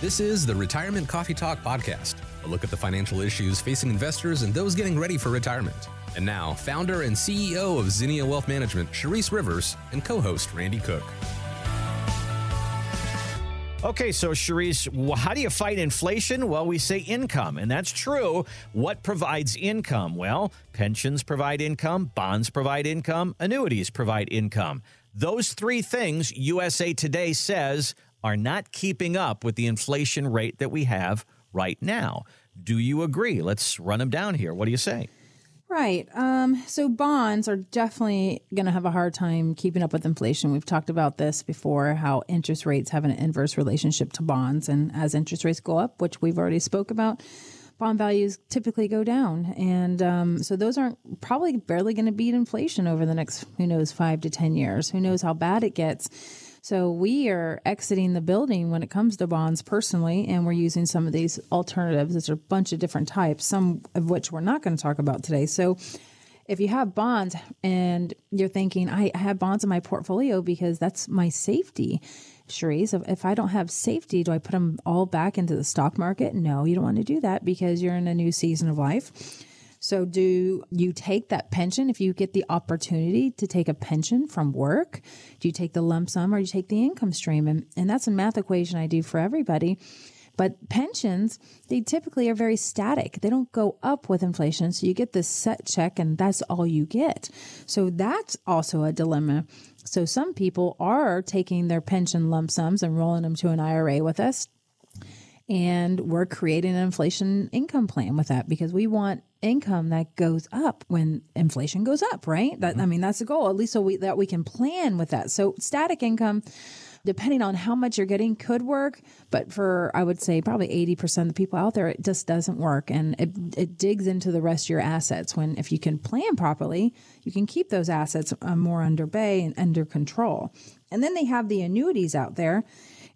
This is the Retirement Coffee Talk Podcast, a look at the financial issues facing investors and those getting ready for retirement. And now, founder and CEO of Zinnia Wealth Management, Charisse Rivers, and co host Randy Cook. Okay, so Charisse, how do you fight inflation? Well, we say income, and that's true. What provides income? Well, pensions provide income, bonds provide income, annuities provide income. Those three things, USA Today says, are not keeping up with the inflation rate that we have right now. Do you agree? Let's run them down here. What do you say? Right. Um, so bonds are definitely going to have a hard time keeping up with inflation. We've talked about this before, how interest rates have an inverse relationship to bonds. And as interest rates go up, which we've already spoke about, bond values typically go down. And um, so those aren't probably barely going to beat inflation over the next, who knows, five to 10 years. Who knows how bad it gets. So we are exiting the building when it comes to bonds personally, and we're using some of these alternatives. There's a bunch of different types, some of which we're not going to talk about today. So if you have bonds and you're thinking, I have bonds in my portfolio because that's my safety, Charisse, if I don't have safety, do I put them all back into the stock market? No, you don't want to do that because you're in a new season of life. So, do you take that pension if you get the opportunity to take a pension from work? Do you take the lump sum or do you take the income stream? And, and that's a math equation I do for everybody. But pensions, they typically are very static. They don't go up with inflation. So you get this set check and that's all you get. So that's also a dilemma. So some people are taking their pension lump sums and rolling them to an IRA with us. And we're creating an inflation income plan with that because we want income that goes up when inflation goes up, right? That, I mean, that's the goal, at least so we, that we can plan with that. So static income, depending on how much you're getting could work. But for, I would say probably 80% of the people out there, it just doesn't work. And it, it digs into the rest of your assets when, if you can plan properly, you can keep those assets uh, more under bay and under control. And then they have the annuities out there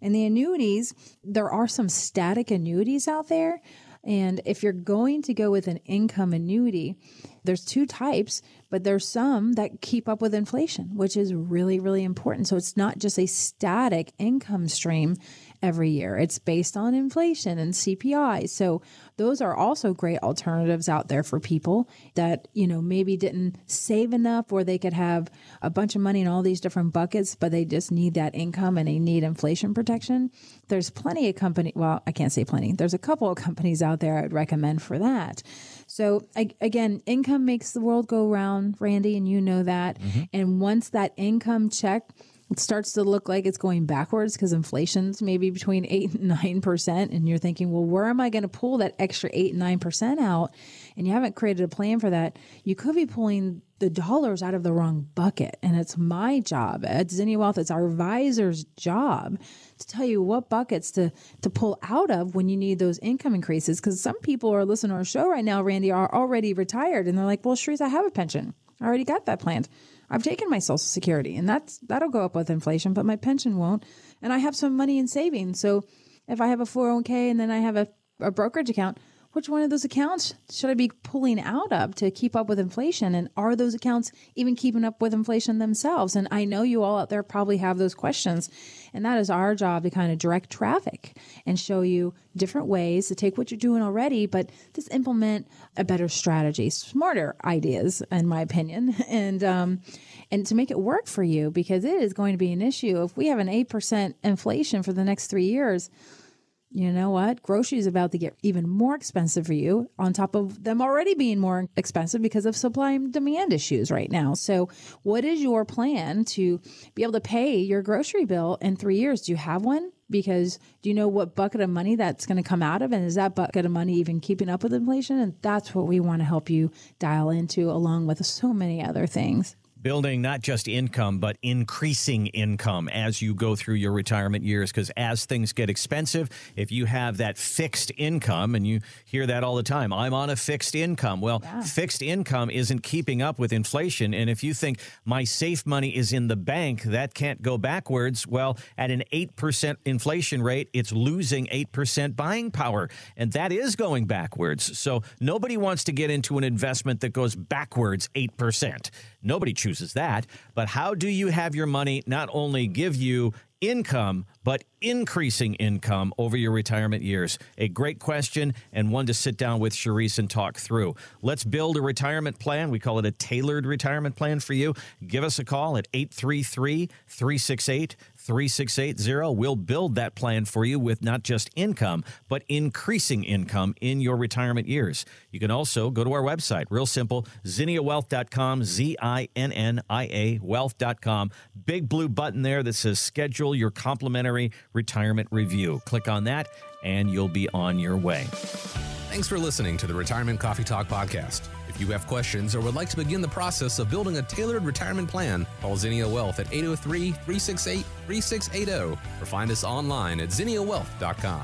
and the annuities, there are some static annuities out there. And if you're going to go with an income annuity, there's two types, but there's some that keep up with inflation, which is really, really important. So it's not just a static income stream every year. It's based on inflation and CPI. So those are also great alternatives out there for people that, you know, maybe didn't save enough or they could have a bunch of money in all these different buckets, but they just need that income and they need inflation protection. There's plenty of company. Well, I can't say plenty. There's a couple of companies out there I would recommend for that. So again, income makes the world go round, Randy, and you know that. Mm-hmm. And once that income check it starts to look like it's going backwards because inflation's maybe between 8 and 9%. And you're thinking, well, where am I going to pull that extra 8 and 9% out? And you haven't created a plan for that. You could be pulling the dollars out of the wrong bucket. And it's my job at Zinnia Wealth, it's our advisor's job to tell you what buckets to, to pull out of when you need those income increases. Because some people are listening to our show right now, Randy, are already retired. And they're like, well, Charisse, I have a pension. I already got that planned. I've taken my social security and that's that'll go up with inflation, but my pension won't. And I have some money in savings. So if I have a 401k and then I have a, a brokerage account, which one of those accounts should I be pulling out of to keep up with inflation? And are those accounts even keeping up with inflation themselves? And I know you all out there probably have those questions. And that is our job to kind of direct traffic and show you different ways to take what you're doing already, but just implement a better strategy, smarter ideas, in my opinion, and um, and to make it work for you because it is going to be an issue if we have an eight percent inflation for the next three years you know what? Groceries about to get even more expensive for you on top of them already being more expensive because of supply and demand issues right now. So, what is your plan to be able to pay your grocery bill in three years? Do you have one? Because do you know what bucket of money that's going to come out of? And is that bucket of money even keeping up with inflation? And that's what we want to help you dial into, along with so many other things building not just income, but increasing income as you go through your retirement years. Because as things get expensive, if you have that fixed income, and you hear that all the time, I'm on a fixed income. Well, yeah. fixed income isn't keeping up with inflation. And if you think my safe money is in the bank, that can't go backwards. Well, at an 8% inflation rate, it's losing 8% buying power. And that is going backwards. So nobody wants to get into an investment that goes backwards 8%. Nobody chooses that. But how do you have your money not only give you income, but increasing income over your retirement years? A great question and one to sit down with Charisse and talk through. Let's build a retirement plan. We call it a tailored retirement plan for you. Give us a call at 833 368 3680. We'll build that plan for you with not just income, but increasing income in your retirement years. You can also go to our website, real simple, zinniawealth.com, Z I N N I A wealth.com. Big blue button there that says schedule your complimentary retirement review. Click on that and you'll be on your way. Thanks for listening to the Retirement Coffee Talk podcast. If you have questions or would like to begin the process of building a tailored retirement plan, call Zinnia Wealth at 803 368 3680 or find us online at zinniawealth.com.